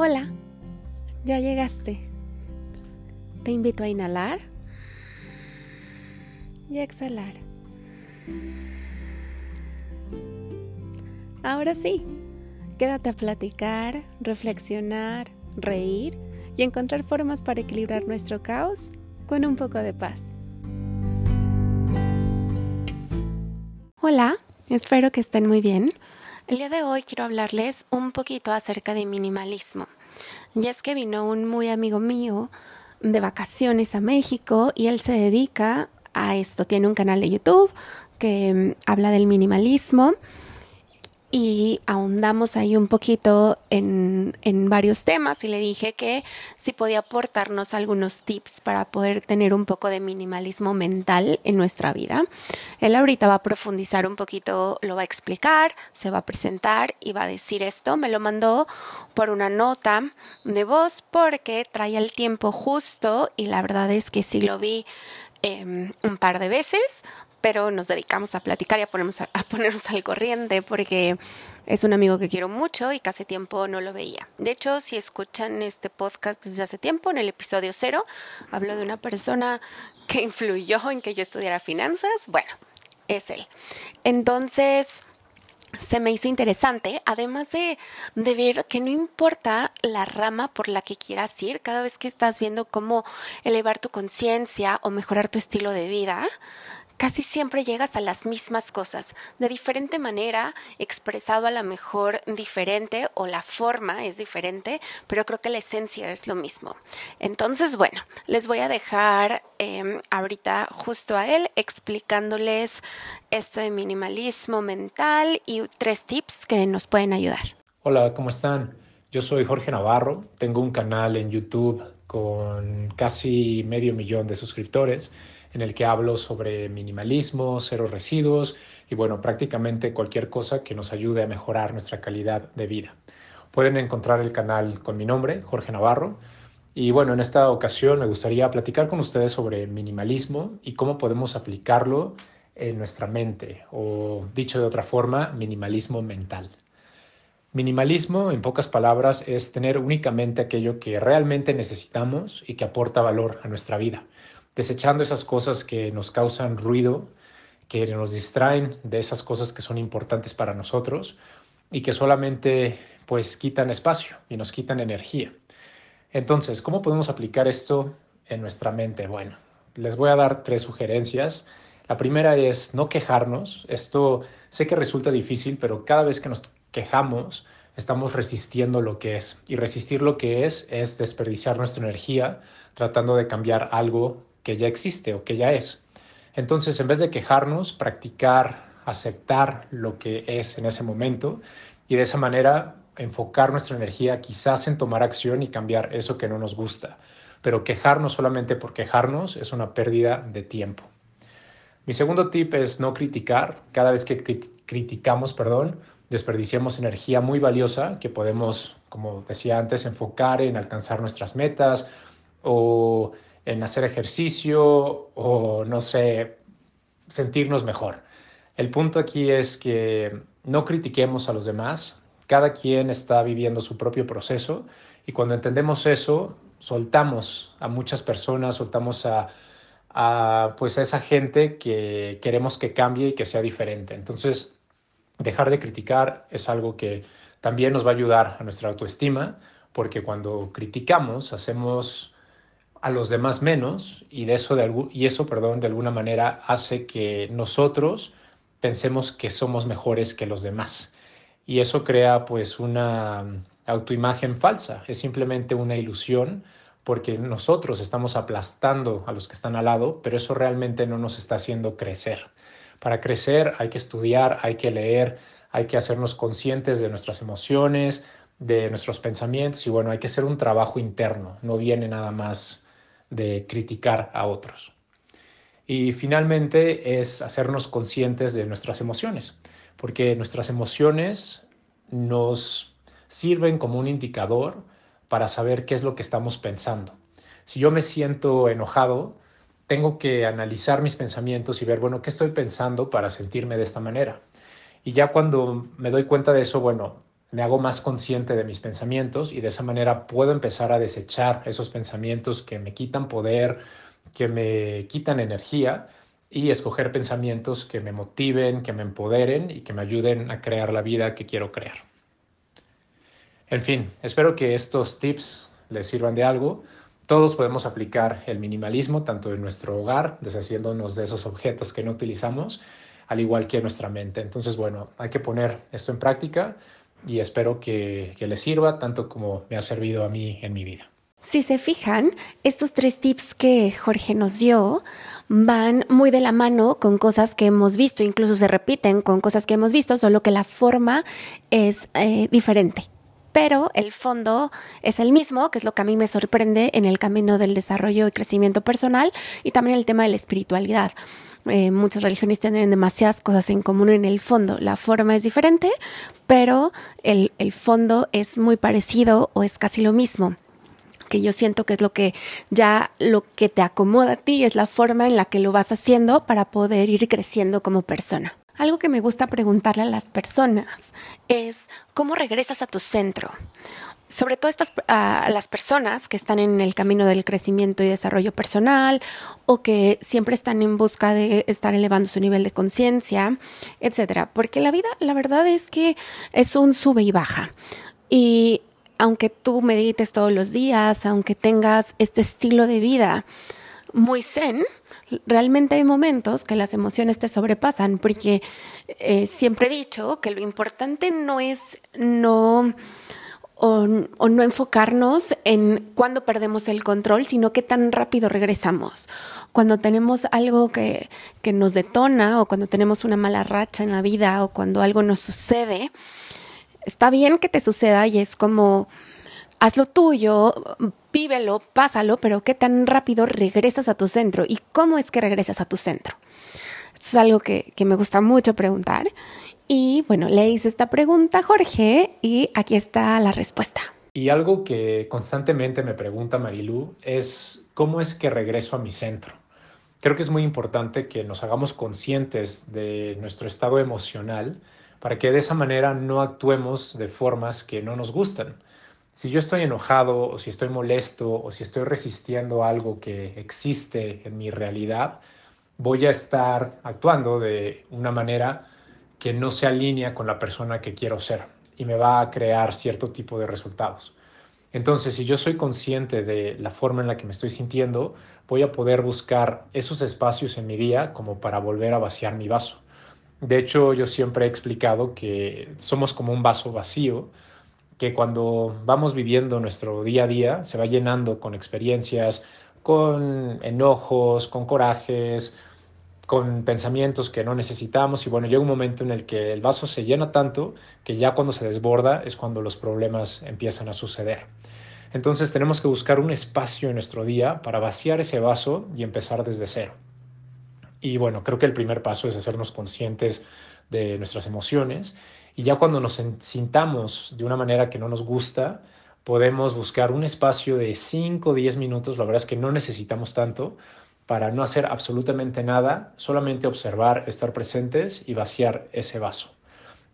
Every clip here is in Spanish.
Hola, ya llegaste. Te invito a inhalar y a exhalar. Ahora sí, quédate a platicar, reflexionar, reír y encontrar formas para equilibrar nuestro caos con un poco de paz. Hola, espero que estén muy bien. El día de hoy quiero hablarles un poquito acerca de minimalismo. Y es que vino un muy amigo mío de vacaciones a México y él se dedica a esto. Tiene un canal de YouTube que mm, habla del minimalismo y ahondamos ahí un poquito en, en, varios temas y le dije que si podía aportarnos algunos tips para poder tener un poco de minimalismo mental en nuestra vida. Él ahorita va a profundizar un poquito, lo va a explicar, se va a presentar y va a decir esto. Me lo mandó por una nota de voz porque traía el tiempo justo y la verdad es que sí lo vi eh, un par de veces pero nos dedicamos a platicar y a ponernos, a, ponernos al corriente porque es un amigo que quiero mucho y casi tiempo no lo veía. De hecho, si escuchan este podcast desde hace tiempo, en el episodio cero, hablo de una persona que influyó en que yo estudiara finanzas. Bueno, es él. Entonces, se me hizo interesante, además de, de, ver que no importa la rama por la que quieras ir, cada vez que estás viendo cómo elevar tu conciencia o mejorar tu estilo de vida, casi siempre llegas a las mismas cosas, de diferente manera, expresado a lo mejor diferente o la forma es diferente, pero creo que la esencia es lo mismo. Entonces, bueno, les voy a dejar em, ahorita justo a él explicándoles esto de minimalismo mental y tres tips que nos pueden ayudar. Hola, ¿cómo están? Yo soy Jorge Navarro, tengo un canal en YouTube con casi medio millón de suscriptores en el que hablo sobre minimalismo, cero residuos y bueno, prácticamente cualquier cosa que nos ayude a mejorar nuestra calidad de vida. Pueden encontrar el canal con mi nombre, Jorge Navarro. Y bueno, en esta ocasión me gustaría platicar con ustedes sobre minimalismo y cómo podemos aplicarlo en nuestra mente, o dicho de otra forma, minimalismo mental. Minimalismo, en pocas palabras, es tener únicamente aquello que realmente necesitamos y que aporta valor a nuestra vida desechando esas cosas que nos causan ruido, que nos distraen de esas cosas que son importantes para nosotros y que solamente pues quitan espacio y nos quitan energía. Entonces, ¿cómo podemos aplicar esto en nuestra mente? Bueno, les voy a dar tres sugerencias. La primera es no quejarnos. Esto sé que resulta difícil, pero cada vez que nos quejamos, estamos resistiendo lo que es. Y resistir lo que es es desperdiciar nuestra energía tratando de cambiar algo que ya existe o que ya es. Entonces, en vez de quejarnos, practicar, aceptar lo que es en ese momento y de esa manera enfocar nuestra energía quizás en tomar acción y cambiar eso que no nos gusta. Pero quejarnos solamente por quejarnos es una pérdida de tiempo. Mi segundo tip es no criticar. Cada vez que criticamos, perdón, desperdiciamos energía muy valiosa que podemos, como decía antes, enfocar en alcanzar nuestras metas o en hacer ejercicio o, no sé, sentirnos mejor. El punto aquí es que no critiquemos a los demás, cada quien está viviendo su propio proceso y cuando entendemos eso, soltamos a muchas personas, soltamos a, a, pues a esa gente que queremos que cambie y que sea diferente. Entonces, dejar de criticar es algo que también nos va a ayudar a nuestra autoestima, porque cuando criticamos hacemos a los demás menos y, de eso, de y eso perdón, de alguna manera hace que nosotros pensemos que somos mejores que los demás. Y eso crea pues una autoimagen falsa, es simplemente una ilusión porque nosotros estamos aplastando a los que están al lado, pero eso realmente no nos está haciendo crecer. Para crecer hay que estudiar, hay que leer, hay que hacernos conscientes de nuestras emociones, de nuestros pensamientos y bueno, hay que hacer un trabajo interno, no viene nada más de criticar a otros. Y finalmente es hacernos conscientes de nuestras emociones, porque nuestras emociones nos sirven como un indicador para saber qué es lo que estamos pensando. Si yo me siento enojado, tengo que analizar mis pensamientos y ver, bueno, ¿qué estoy pensando para sentirme de esta manera? Y ya cuando me doy cuenta de eso, bueno, me hago más consciente de mis pensamientos y de esa manera puedo empezar a desechar esos pensamientos que me quitan poder, que me quitan energía y escoger pensamientos que me motiven, que me empoderen y que me ayuden a crear la vida que quiero crear. En fin, espero que estos tips les sirvan de algo. Todos podemos aplicar el minimalismo tanto en nuestro hogar, deshaciéndonos de esos objetos que no utilizamos, al igual que en nuestra mente. Entonces, bueno, hay que poner esto en práctica y espero que, que les sirva tanto como me ha servido a mí en mi vida. Si se fijan, estos tres tips que Jorge nos dio van muy de la mano con cosas que hemos visto, incluso se repiten con cosas que hemos visto, solo que la forma es eh, diferente. Pero el fondo es el mismo, que es lo que a mí me sorprende en el camino del desarrollo y crecimiento personal y también el tema de la espiritualidad. Eh, muchas religiones tienen demasiadas cosas en común en el fondo. La forma es diferente, pero el, el fondo es muy parecido o es casi lo mismo que yo siento que es lo que ya lo que te acomoda a ti, es la forma en la que lo vas haciendo para poder ir creciendo como persona. Algo que me gusta preguntarle a las personas es cómo regresas a tu centro. Sobre todo estas, a las personas que están en el camino del crecimiento y desarrollo personal o que siempre están en busca de estar elevando su nivel de conciencia, etcétera. Porque la vida, la verdad es que es un sube y baja. Y aunque tú medites todos los días, aunque tengas este estilo de vida muy zen, realmente hay momentos que las emociones te sobrepasan, porque eh, siempre he dicho que lo importante no es no o, no enfocarnos en cuándo perdemos el control, sino qué tan rápido regresamos. Cuando tenemos algo que, que nos detona o cuando tenemos una mala racha en la vida o cuando algo nos sucede, está bien que te suceda y es como, haz lo tuyo, vívelo, pásalo, pero qué tan rápido regresas a tu centro y cómo es que regresas a tu centro. Esto es algo que, que me gusta mucho preguntar. Y bueno, le hice esta pregunta a Jorge y aquí está la respuesta. Y algo que constantemente me pregunta Marilú es cómo es que regreso a mi centro. Creo que es muy importante que nos hagamos conscientes de nuestro estado emocional para que de esa manera no actuemos de formas que no nos gustan. Si yo estoy enojado o si estoy molesto o si estoy resistiendo algo que existe en mi realidad, voy a estar actuando de una manera que no se alinea con la persona que quiero ser y me va a crear cierto tipo de resultados. Entonces, si yo soy consciente de la forma en la que me estoy sintiendo, voy a poder buscar esos espacios en mi día como para volver a vaciar mi vaso. De hecho, yo siempre he explicado que somos como un vaso vacío, que cuando vamos viviendo nuestro día a día se va llenando con experiencias, con enojos, con corajes, con pensamientos que no necesitamos y bueno, llega un momento en el que el vaso se llena tanto que ya cuando se desborda es cuando los problemas empiezan a suceder. Entonces tenemos que buscar un espacio en nuestro día para vaciar ese vaso y empezar desde cero. Y bueno, creo que el primer paso es hacernos conscientes de nuestras emociones y ya cuando nos sintamos de una manera que no nos gusta, podemos buscar un espacio de 5 o 10 minutos, la verdad es que no necesitamos tanto, para no hacer absolutamente nada, solamente observar, estar presentes y vaciar ese vaso.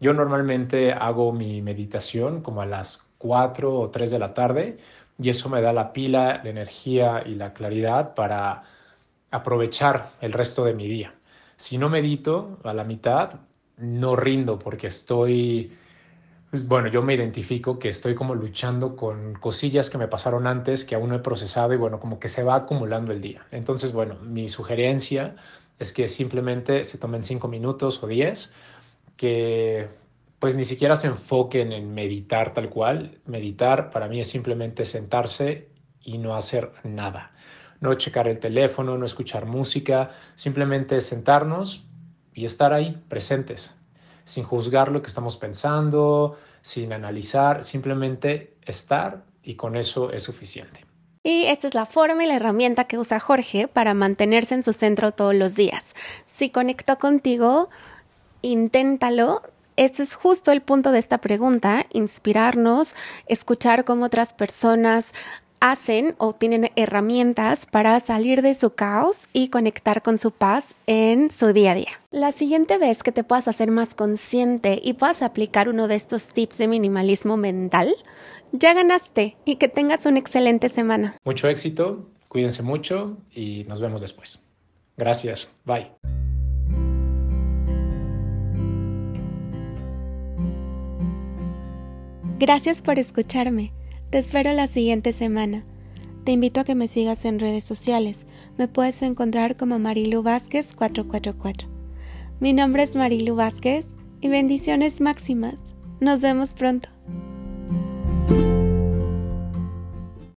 Yo normalmente hago mi meditación como a las 4 o 3 de la tarde y eso me da la pila, la energía y la claridad para aprovechar el resto de mi día. Si no medito a la mitad, no rindo porque estoy, pues, bueno, yo me identifico que estoy como luchando con cosillas que me pasaron antes que aún no he procesado y bueno, como que se va acumulando el día. Entonces, bueno, mi sugerencia es que simplemente se tomen cinco minutos o diez, que pues ni siquiera se enfoquen en meditar tal cual. Meditar para mí es simplemente sentarse y no hacer nada no checar el teléfono, no escuchar música, simplemente sentarnos y estar ahí presentes, sin juzgar lo que estamos pensando, sin analizar, simplemente estar y con eso es suficiente. Y esta es la forma y la herramienta que usa Jorge para mantenerse en su centro todos los días. Si conectó contigo, inténtalo. Este es justo el punto de esta pregunta, inspirarnos, escuchar cómo otras personas hacen o tienen herramientas para salir de su caos y conectar con su paz en su día a día. La siguiente vez que te puedas hacer más consciente y puedas aplicar uno de estos tips de minimalismo mental, ya ganaste y que tengas una excelente semana. Mucho éxito, cuídense mucho y nos vemos después. Gracias, bye. Gracias por escucharme. Te espero la siguiente semana. Te invito a que me sigas en redes sociales. Me puedes encontrar como Marilu Vázquez 444. Mi nombre es Marilu Vázquez y bendiciones máximas. Nos vemos pronto.